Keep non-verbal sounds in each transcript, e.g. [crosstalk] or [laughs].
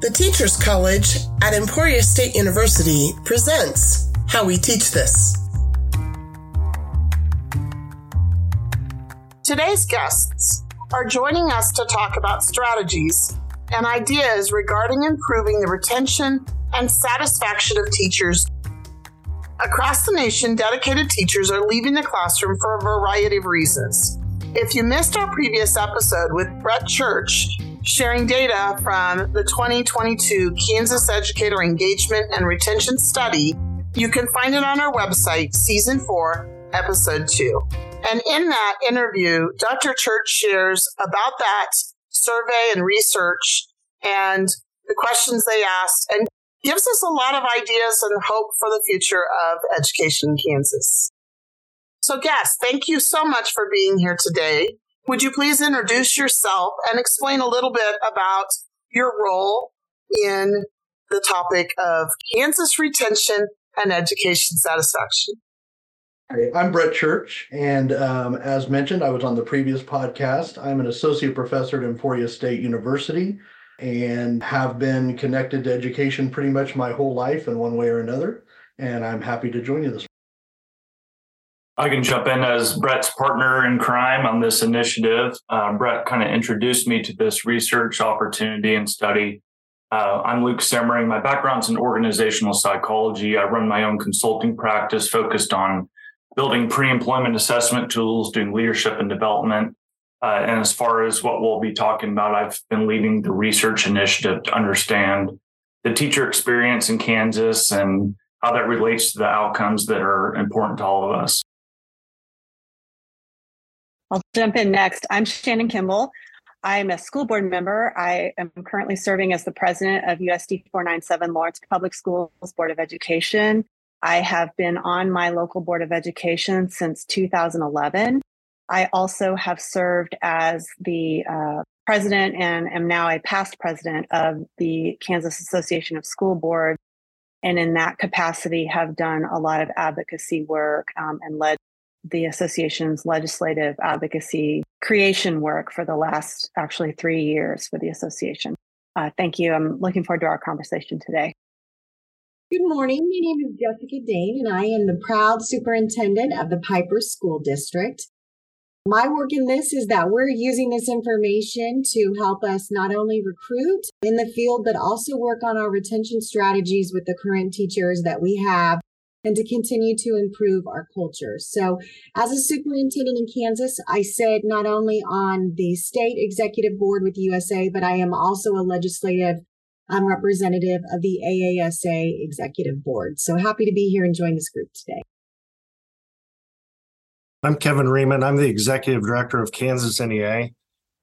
The Teachers College at Emporia State University presents How We Teach This. Today's guests are joining us to talk about strategies and ideas regarding improving the retention and satisfaction of teachers. Across the nation, dedicated teachers are leaving the classroom for a variety of reasons. If you missed our previous episode with Brett Church, sharing data from the 2022 Kansas Educator Engagement and Retention Study. You can find it on our website, Season 4, Episode 2. And in that interview, Dr. Church shares about that survey and research and the questions they asked and gives us a lot of ideas and hope for the future of education in Kansas. So, guests, thank you so much for being here today. Would you please introduce yourself and explain a little bit about your role in the topic of Kansas retention and education satisfaction? Hey, I'm Brett Church, and um, as mentioned, I was on the previous podcast. I'm an associate professor at Emporia State University and have been connected to education pretty much my whole life in one way or another. And I'm happy to join you this I can jump in as Brett's partner in crime on this initiative. Uh, Brett kind of introduced me to this research opportunity and study. Uh, I'm Luke Simmering. My background's in organizational psychology. I run my own consulting practice focused on building pre employment assessment tools, doing leadership and development. Uh, and as far as what we'll be talking about, I've been leading the research initiative to understand the teacher experience in Kansas and how that relates to the outcomes that are important to all of us. I'll jump in next. I'm Shannon Kimball. I'm a school board member. I am currently serving as the president of USD 497 Lawrence Public Schools Board of Education. I have been on my local Board of Education since 2011. I also have served as the uh, president and am now a past president of the Kansas Association of School Boards. And in that capacity, have done a lot of advocacy work um, and led the association's legislative advocacy creation work for the last actually three years for the association. Uh, thank you. I'm looking forward to our conversation today. Good morning. My name is Jessica Dain, and I am the proud superintendent of the Piper School District. My work in this is that we're using this information to help us not only recruit in the field, but also work on our retention strategies with the current teachers that we have and to continue to improve our culture. So, as a superintendent in Kansas, I sit not only on the state executive board with USA, but I am also a legislative um, representative of the AASA executive board. So, happy to be here and join this group today. I'm Kevin Riemann. I'm the executive director of Kansas NEA.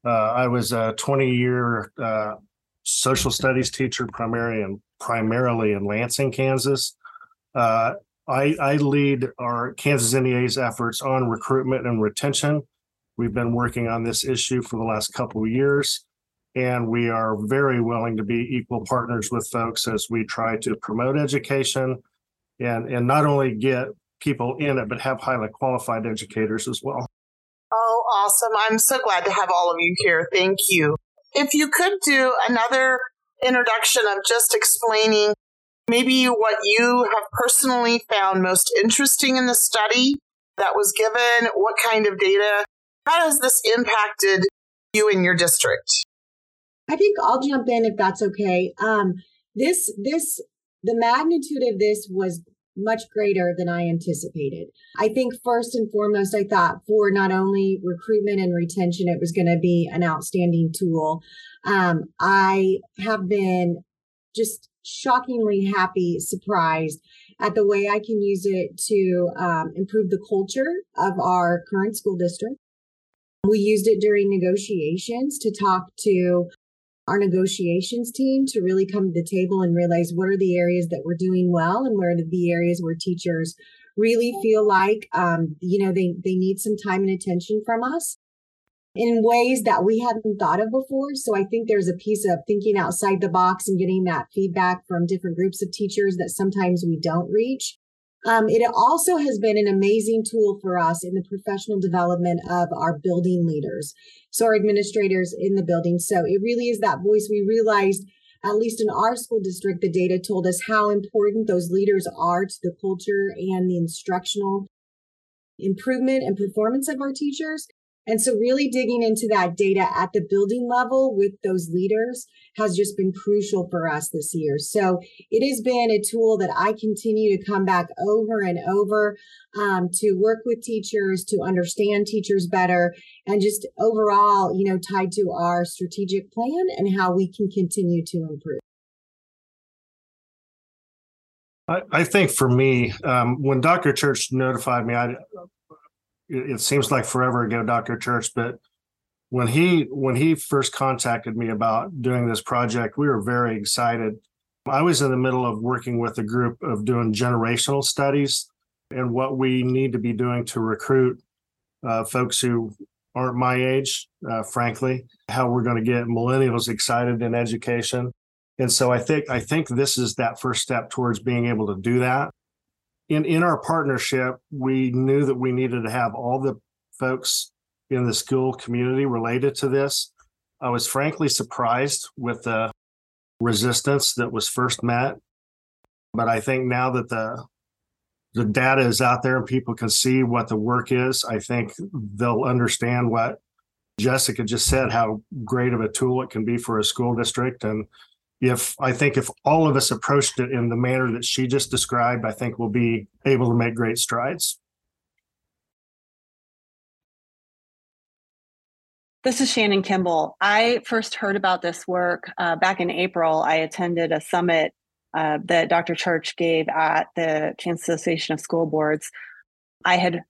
Uh, I was a 20 year uh, social studies teacher, primarily in, primarily in Lansing, Kansas. Uh, I, I lead our Kansas NEA's efforts on recruitment and retention. We've been working on this issue for the last couple of years, and we are very willing to be equal partners with folks as we try to promote education and, and not only get people in it, but have highly qualified educators as well. Oh, awesome. I'm so glad to have all of you here. Thank you. If you could do another introduction of just explaining maybe what you have personally found most interesting in the study that was given, what kind of data, how has this impacted you in your district? I think I'll jump in if that's okay. Um, this, this, the magnitude of this was much greater than I anticipated. I think first and foremost, I thought for not only recruitment and retention, it was going to be an outstanding tool. Um, I have been just shockingly happy, surprised at the way I can use it to um, improve the culture of our current school district. We used it during negotiations to talk to our negotiations team to really come to the table and realize what are the areas that we're doing well and where are the areas where teachers really feel like um, you know they, they need some time and attention from us in ways that we hadn't thought of before. So I think there's a piece of thinking outside the box and getting that feedback from different groups of teachers that sometimes we don't reach. Um, it also has been an amazing tool for us in the professional development of our building leaders. So our administrators in the building. So it really is that voice we realized at least in our school district, the data told us how important those leaders are to the culture and the instructional improvement and performance of our teachers. And so really digging into that data at the building level with those leaders has just been crucial for us this year. So it has been a tool that I continue to come back over and over um, to work with teachers, to understand teachers better, and just overall, you know, tied to our strategic plan and how we can continue to improve. I, I think for me, um, when Dr. Church notified me, I it, seems like forever ago, Dr. Church, but when he when he first contacted me about doing this project, we were very excited. I was in the middle of working with a group of doing generational studies and what we need to be doing to recruit uh, folks who aren't my age, uh, frankly, how we're going to get millennials excited in education. And so I think I think this is that first step towards being able to do that in in our partnership, we knew that we needed to have all the folks in the school community related to this. I was frankly surprised with the resistance that was first met, but I think now that the the data is out there and people can see what the work is, I think they'll understand what Jessica just said, how great of a tool it can be for a school district and if I think if all of us approached it in the manner that she just described, I think we'll be able to make great strides. This is Shannon Kimball. I first heard about this work uh, back in April. I attended a summit uh, that Dr. Church gave at the Kansas Association of School Boards. I had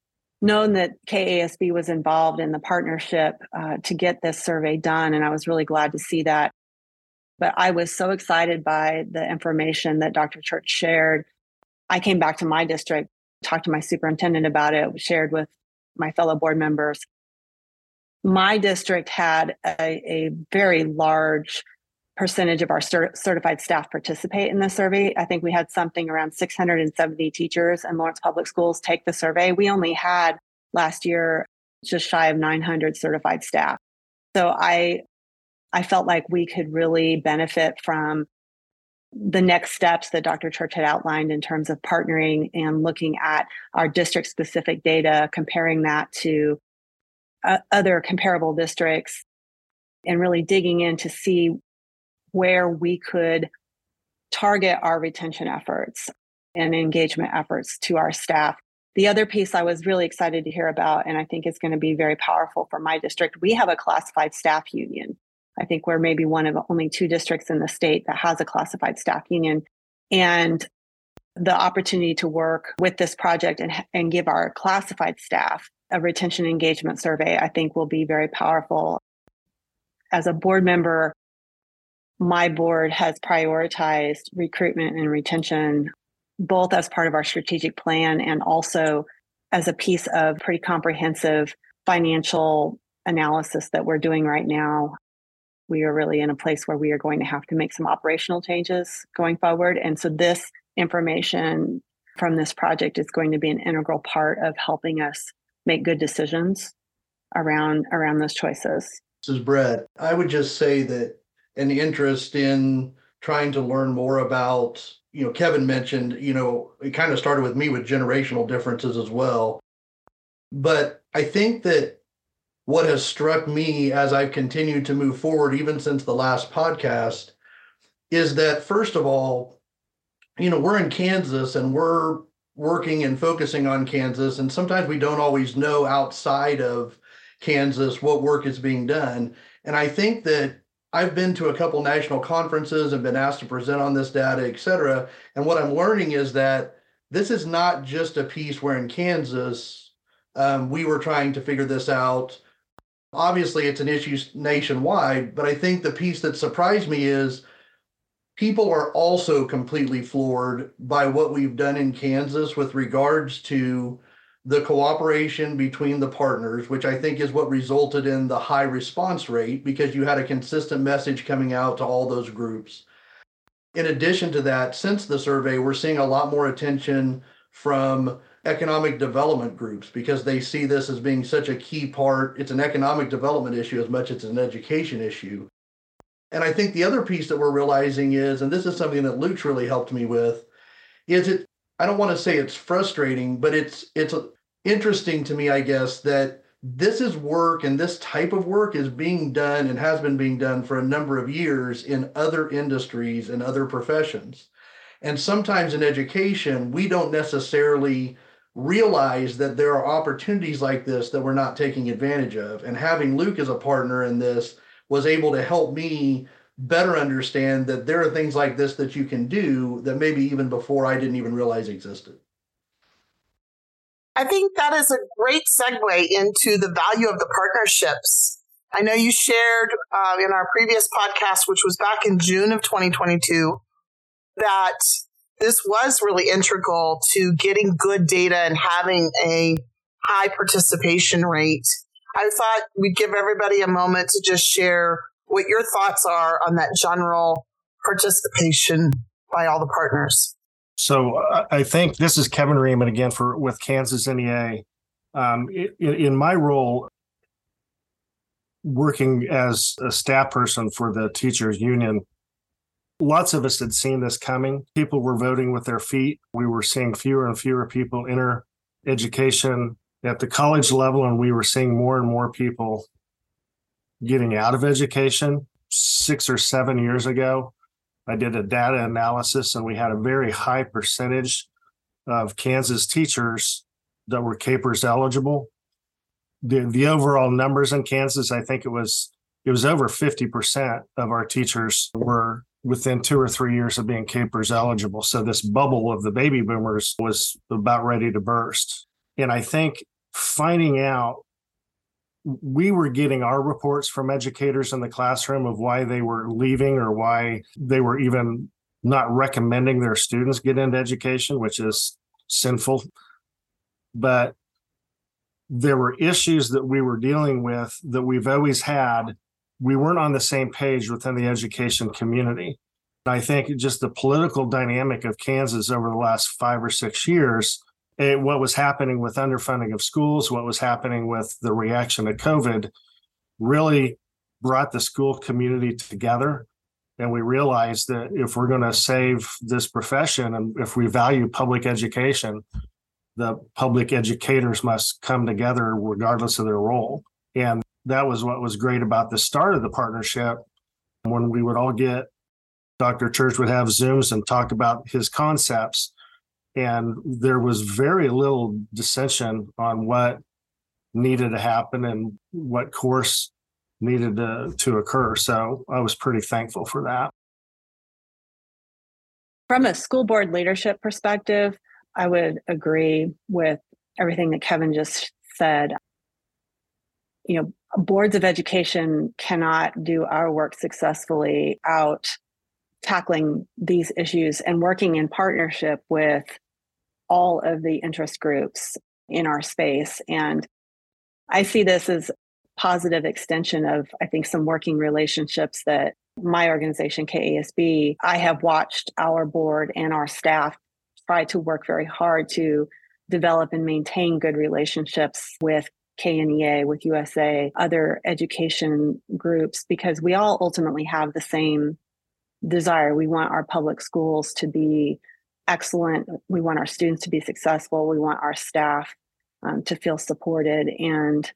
known that KASB was involved in the partnership uh, to get this survey done, and I was really glad to see that. But I was so excited by the information that Dr. Church shared. I came back to my district, talked to my superintendent about it, shared with my fellow board members. My district had a, a very large percentage of our cert- certified staff participate in the survey. I think we had something around 670 teachers in Lawrence Public Schools take the survey. We only had last year just shy of 900 certified staff. So I I felt like we could really benefit from the next steps that Dr. Church had outlined in terms of partnering and looking at our district specific data, comparing that to uh, other comparable districts, and really digging in to see where we could target our retention efforts and engagement efforts to our staff. The other piece I was really excited to hear about, and I think is going to be very powerful for my district, we have a classified staff union. I think we're maybe one of only two districts in the state that has a classified staff union. And the opportunity to work with this project and, and give our classified staff a retention engagement survey, I think will be very powerful. As a board member, my board has prioritized recruitment and retention both as part of our strategic plan and also as a piece of pretty comprehensive financial analysis that we're doing right now we are really in a place where we are going to have to make some operational changes going forward. And so this information from this project is going to be an integral part of helping us make good decisions around around those choices. This is Brett. I would just say that an interest in trying to learn more about, you know, Kevin mentioned, you know, it kind of started with me with generational differences as well. But I think that what has struck me as I've continued to move forward, even since the last podcast, is that first of all, you know, we're in Kansas and we're working and focusing on Kansas, and sometimes we don't always know outside of Kansas what work is being done. And I think that I've been to a couple national conferences and been asked to present on this data, et cetera. And what I'm learning is that this is not just a piece where in Kansas um, we were trying to figure this out obviously it's an issue nationwide, but I think the piece that surprised me is people are also completely floored by what we've done in Kansas with regards to the cooperation between the partners, which I think is what resulted in the high response rate because you had a consistent message coming out to all those groups. In addition to that, since the survey, we're seeing a lot more attention from economic development groups because they see this as being such a key part. It's an economic development issue as much as an education issue. And I think the other piece that we're realizing is, and this is something that Luke's really helped me with, is it, I don't want to say it's frustrating, but it's, it's interesting to me, I guess, that this is work and this type of work is being done and has been being done for a number of years in other industries and other professions. And sometimes in education, we don't necessarily realize that there are opportunities like this that we're not taking advantage of. And having Luke as a partner in this was able to help me better understand that there are things like this that you can do that maybe even before I didn't even realize existed. I think that is a great segue into the value of the partnerships. I know you shared uh, in our previous podcast, which was back in June of 2022, that this was really integral to getting good data and having a high participation rate. I thought we'd give everybody a moment to just share what your thoughts are on that general participation by all the partners. So I think this is Kevin Reeman again for with Kansas NEA. Um, in, in my role, working as a staff person for the teachers union, lots of us had seen this coming. People were voting with their feet. We were seeing fewer and fewer people enter education at the college level, and we were seeing more and more people getting out of education. Six or seven years ago, I did a data analysis, and we had a very high percentage of Kansas teachers that were KPERS eligible. The, the overall numbers in Kansas, I think it was it was over 50% of our teachers were within two or three years of being KPERS eligible. So this bubble of the baby boomers was about ready to burst. And I think finding out we were getting our reports from educators in the classroom of why they were leaving or why they were even not recommending their students get into education, which is sinful. But there were issues that we were dealing with that we've always had we weren't on the same page within the education community. I think just the political dynamic of Kansas over the last five or six years, it, what was happening with underfunding of schools, what was happening with the reaction to COVID, really brought the school community together. And we realized that if we're going to save this profession and if we value public education, the public educators must come together regardless of their role. And that was what was great about the start of the partnership when we would all get Dr. Church would have Zooms and talk about his concepts. And there was very little dissension on what needed to happen and what course needed to, to occur. So I was pretty thankful for that. From a school board leadership perspective, I would agree with everything that Kevin just said. You know, boards of education cannot do our work successfully out tackling these issues and working in partnership with all of the interest groups in our space. And I see this as positive extension of, I think, some working relationships that my organization, KASB, I have watched our board and our staff try to work very hard to develop and maintain good relationships with KNEA, with USA, other education groups, because we all ultimately have the same desire. We want our public schools to be excellent. We want our students to be successful. We want our staff um, to feel supported and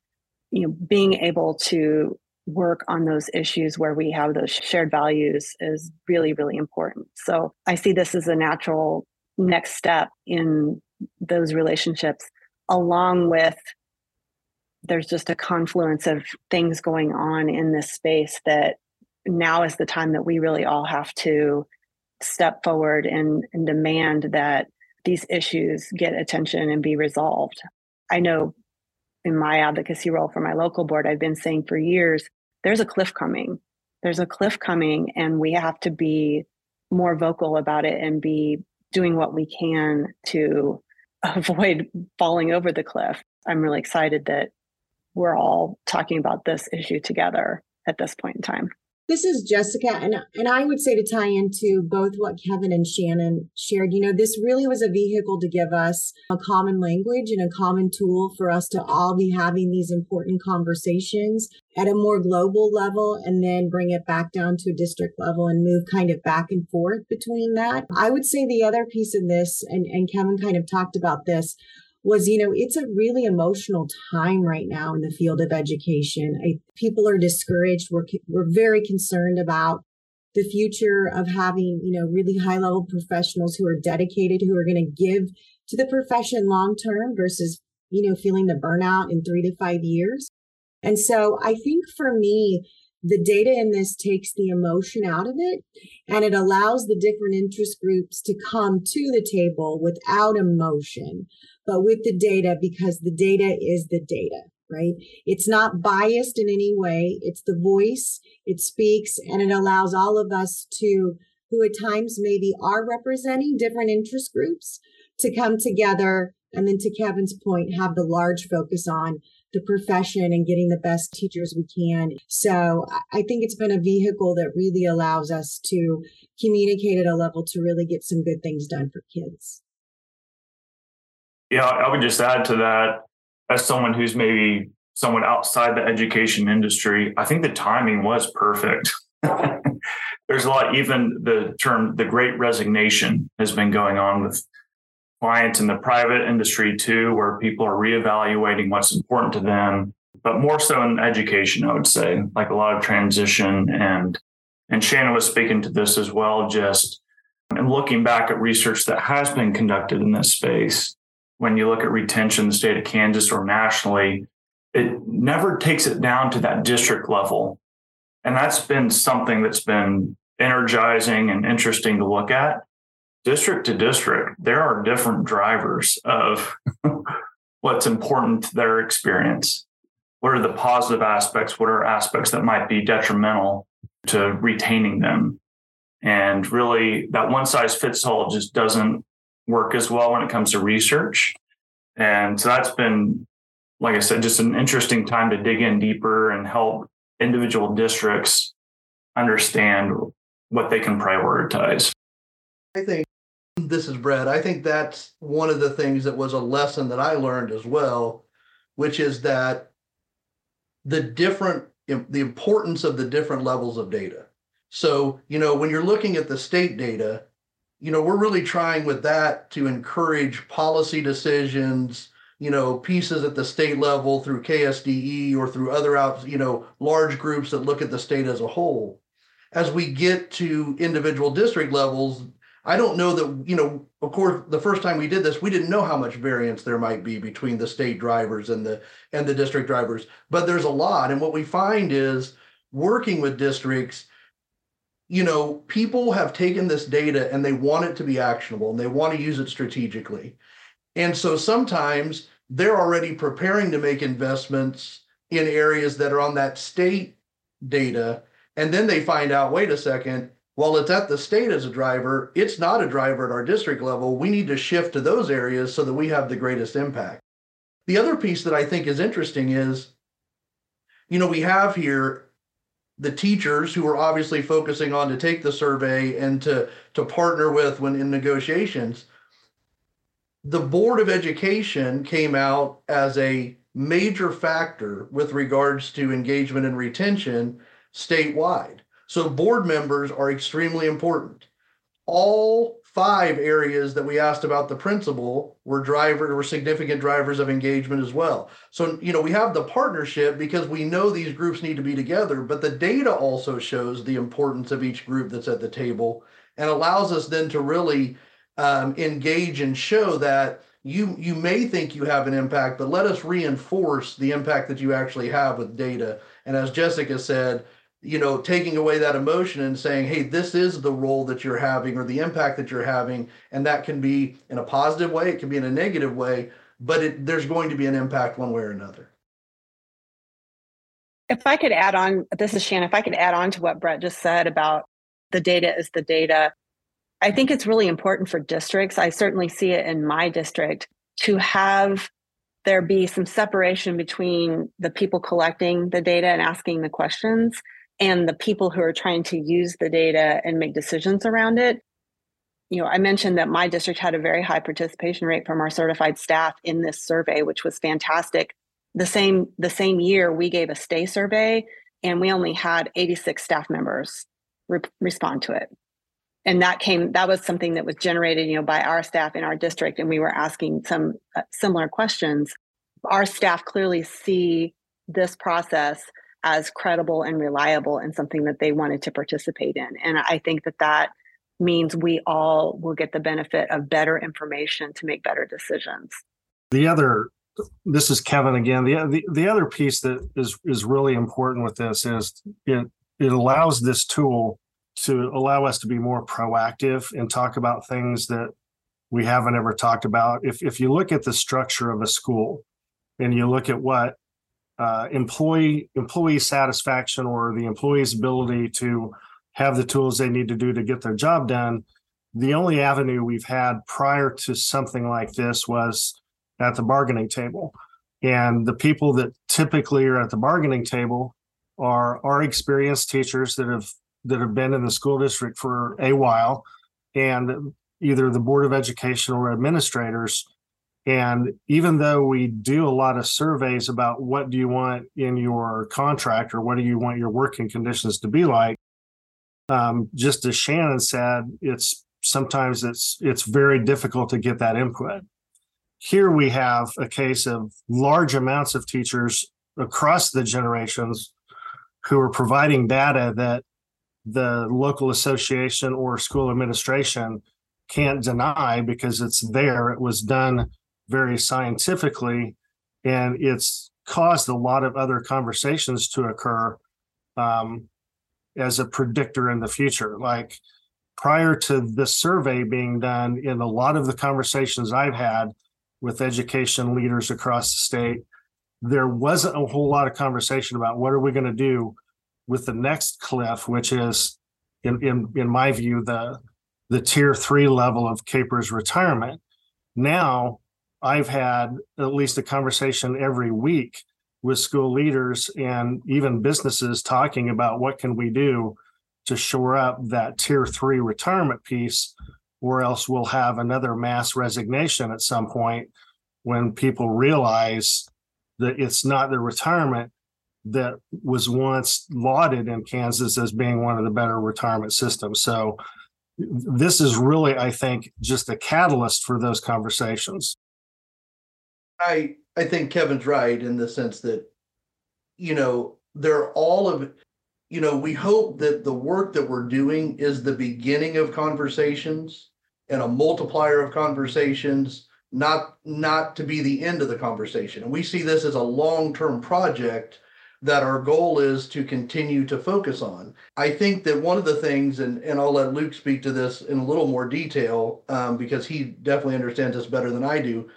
you know being able to work on those issues where we have those shared values is really really important so i see this as a natural next step in those relationships along with there's just a confluence of things going on in this space that now is the time that we really all have to step forward and, and demand that these issues get attention and be resolved. I know in my advocacy role for my local board, I've been saying for years there's a cliff coming. There's a cliff coming, and we have to be more vocal about it and be doing what we can to [laughs] avoid falling over the cliff. I'm really excited that we're all talking about this issue together at this point in time. This is Jessica, and and I would say to tie into both what Kevin and Shannon shared. You know, this really was a vehicle to give us a common language and a common tool for us to all be having these important conversations at a more global level, and then bring it back down to a district level and move kind of back and forth between that. I would say the other piece of this, and and Kevin kind of talked about this was, you know, it's a really emotional time right now in the field of education. I, people are discouraged. We're, we're very concerned about the future of having, you know, really high level professionals who are dedicated, who are going to give to the profession long term versus, you know, feeling the burnout in three to five years. And so I think for me, the data in this takes the emotion out of it and it allows the different interest groups to come to the table without emotion but with the data because the data is the data, right? It's not biased in any way. It's the voice, it speaks, and it allows all of us to, who at times maybe are representing different interest groups, to come together and then to Kevin's point, have the large focus on the profession and getting the best teachers we can. So I think it's been a vehicle that really allows us to communicate at a level to really get some good things done for kids. Yeah, I would just add to that as someone who's maybe someone outside the education industry, I think the timing was perfect. [laughs] There's a lot, even the term the great resignation has been going on with clients in the private industry too, where people are reevaluating what's important to them, but more so in education, I would say, like a lot of transition and and Shannon was speaking to this as well, just and looking back at research that has been conducted in this space when you look at retention in the state of Kansas or nationally, it never takes it down to that district level. And that's been something that's been energizing and interesting to look at. District to district, there are different drivers of [laughs] what's important to their experience. What are the positive aspects? What are aspects that might be detrimental to retaining them? And really, that one size fits all just doesn't work as well when it comes to research. And so that's been, like I said, just an interesting time to dig in deeper and help individual districts understand what they can prioritize. I think this is Brad. I think that's one of the things that was a lesson that I learned as well, which is that the different the importance of the different levels of data. So, you know, when you're looking at the state data, you know, we're really trying with that to encourage policy decisions, you know, pieces at the state level through KSDE or through other out, you know, large groups that look at the state as a whole. As we get to individual district levels, I don't know that, you know, of course, the first time we did this, we didn't know how much variance there might be between the state drivers and the and the district drivers, but there's a lot. And what we find is working with districts, you know, people have taken this data and they want it to be actionable and they want to use it strategically. And so sometimes they're already preparing to make investments in areas that are on that state data. And then they find out wait a second, while it's at the state as a driver, it's not a driver at our district level. We need to shift to those areas so that we have the greatest impact. The other piece that I think is interesting is, you know, we have here the teachers who are obviously focusing on to take the survey and to to partner with when in negotiations the board of education came out as a major factor with regards to engagement and retention statewide so board members are extremely important. All five areas that we asked about the principal were driver were significant drivers of engagement as well. So you know we have the partnership because we know these groups need to be together but the data also shows the importance of each group that's at the table and allows us then to really um, engage and show that you you may think you have an impact but let us reinforce the impact that you actually have with data. And as jessica said you know, taking away that emotion and saying, hey, this is the role that you're having or the impact that you're having. And that can be in a positive way, it can be in a negative way, but it, there's going to be an impact one way or another. If I could add on, this is Shannon, if I could add on to what Brett just said about the data is the data, I think it's really important for districts. I certainly see it in my district to have there be some separation between the people collecting the data and asking the questions and the people who are trying to use the data and make decisions around it. You know, I mentioned that my district had a very high participation rate from our certified staff in this survey, which was fantastic. The same the same year we gave a stay survey and we only had 86 staff members re- respond to it and that came that was something that was generated you know by our staff in our district and we were asking some uh, similar questions our staff clearly see this process as credible and reliable and something that they wanted to participate in and i think that that means we all will get the benefit of better information to make better decisions the other this is kevin again the, the the other piece that is is really important with this is it it allows this tool to allow us to be more proactive and talk about things that we haven't ever talked about. If if you look at the structure of a school and you look at what uh, employee employee satisfaction or the employee's ability to have the tools they need to do to get their job done, the only avenue we've had prior to something like this was at the bargaining table. And the people that typically are at the bargaining table are our experienced teachers that have that have been in the school district for a while and either the board of education or administrators and even though we do a lot of surveys about what do you want in your contract or what do you want your working conditions to be like um, just as shannon said it's sometimes it's it's very difficult to get that input here we have a case of large amounts of teachers across the generations who are providing data that the local association or school administration can't deny because it's there. It was done very scientifically, and it's caused a lot of other conversations to occur um, as a predictor in the future. Like prior to this survey being done, in a lot of the conversations I've had with education leaders across the state, there wasn't a whole lot of conversation about what are we going to do with the next cliff, which is, in in in my view, the the tier three level of KPERS retirement. Now, I've had at least a conversation every week with school leaders and even businesses talking about what can we do to shore up that tier three retirement piece, or else we'll have another mass resignation at some point when people realize that it's not the retirement, that was once lauded in Kansas as being one of the better retirement systems. So this is really, I think, just a catalyst for those conversations. I I think Kevin's right in the sense that, you know, they're all of you know, we hope that the work that we're doing is the beginning of conversations and a multiplier of conversations, not not to be the end of the conversation. And we see this as a long-term project that our goal is to continue to focus on. I think that one of the things, and, and I'll let Luke speak to this in a little more detail um, because he definitely understands this better than I do.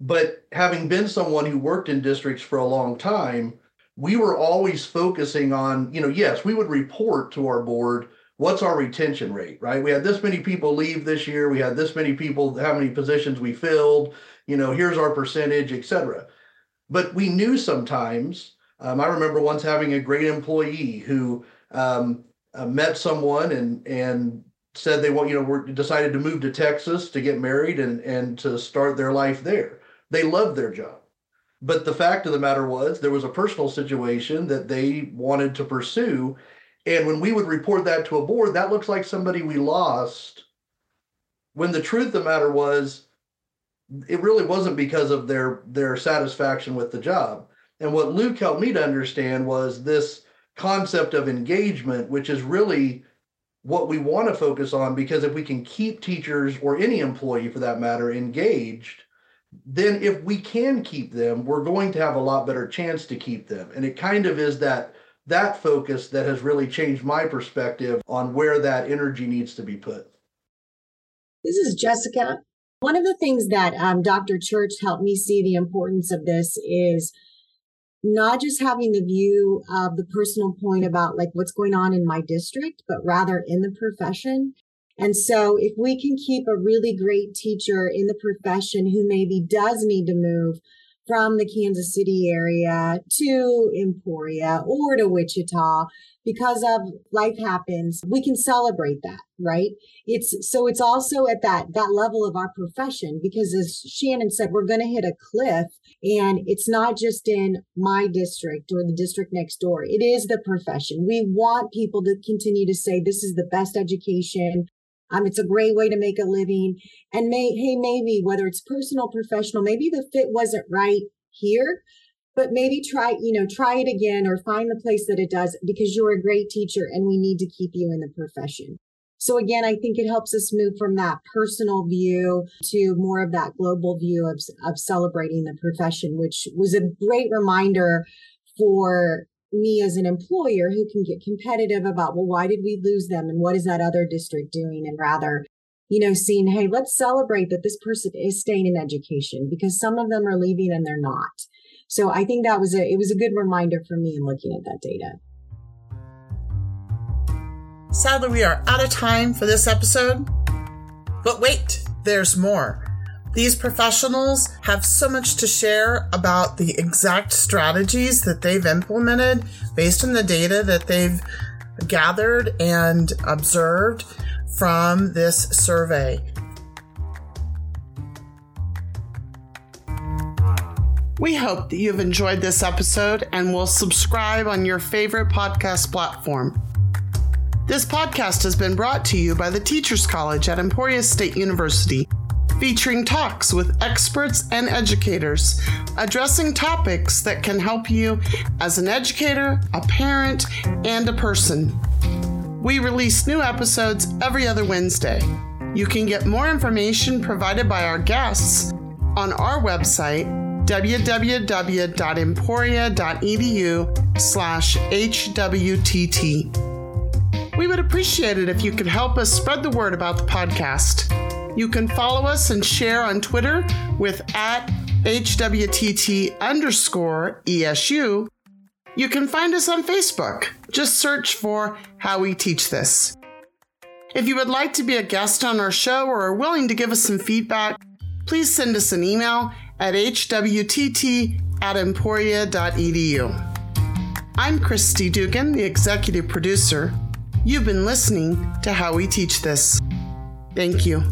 But having been someone who worked in districts for a long time, we were always focusing on, you know, yes, we would report to our board what's our retention rate, right? We had this many people leave this year, we had this many people, how many positions we filled, you know, here's our percentage, et cetera. But we knew sometimes um, I remember once having a great employee who um, uh, met someone and and said they want you know were decided to move to Texas to get married and and to start their life there. They loved their job, but the fact of the matter was there was a personal situation that they wanted to pursue, and when we would report that to a board, that looks like somebody we lost. When the truth of the matter was, it really wasn't because of their their satisfaction with the job. And what Luke helped me to understand was this concept of engagement, which is really what we want to focus on because if we can keep teachers or any employee for that matter engaged, then if we can keep them, we're going to have a lot better chance to keep them. And it kind of is that that focus that has really changed my perspective on where that energy needs to be put. This is Jessica. One of the things that um, Dr. Church helped me see the importance of this is not just having the view of the personal point about like what's going on in my district, but rather in the profession. And so if we can keep a really great teacher in the profession who maybe does need to move from the Kansas City area to Emporia or to Wichita because of life happens we can celebrate that right? It's so it's also at that that level of our profession because as shannon said we're going to hit a cliff and it's not just in my district or the district next door. It is the profession. We want people to continue to say this is the best education um, it's a great way to make a living. And may hey maybe whether it's personal professional maybe the fit wasn't right here but maybe try you know try it again or find the place that it does because you're a great teacher and we need to keep you in the profession. So again i think it helps us move from that personal view to more of that global view of, of celebrating the profession which was a great reminder for me as an employer who can get competitive about well why did we lose them and what is that other district doing and rather you know seeing hey let's celebrate that this person is staying in education because some of them are leaving and they're not so I think that was a it was a good reminder for me in looking at that data. Sadly, we are out of time for this episode. But wait, there's more. These professionals have so much to share about the exact strategies that they've implemented based on the data that they've gathered and observed from this survey. We hope that you've enjoyed this episode and will subscribe on your favorite podcast platform. This podcast has been brought to you by the Teachers College at Emporia State University, featuring talks with experts and educators addressing topics that can help you as an educator, a parent, and a person. We release new episodes every other Wednesday. You can get more information provided by our guests on our website www.emporia.edu slash HWTT. We would appreciate it if you could help us spread the word about the podcast. You can follow us and share on Twitter with at HWTT underscore ESU. You can find us on Facebook. Just search for How We Teach This. If you would like to be a guest on our show or are willing to give us some feedback, please send us an email at hwtt at emporia.edu. I'm Christy Dugan, the executive producer. You've been listening to How We Teach This. Thank you.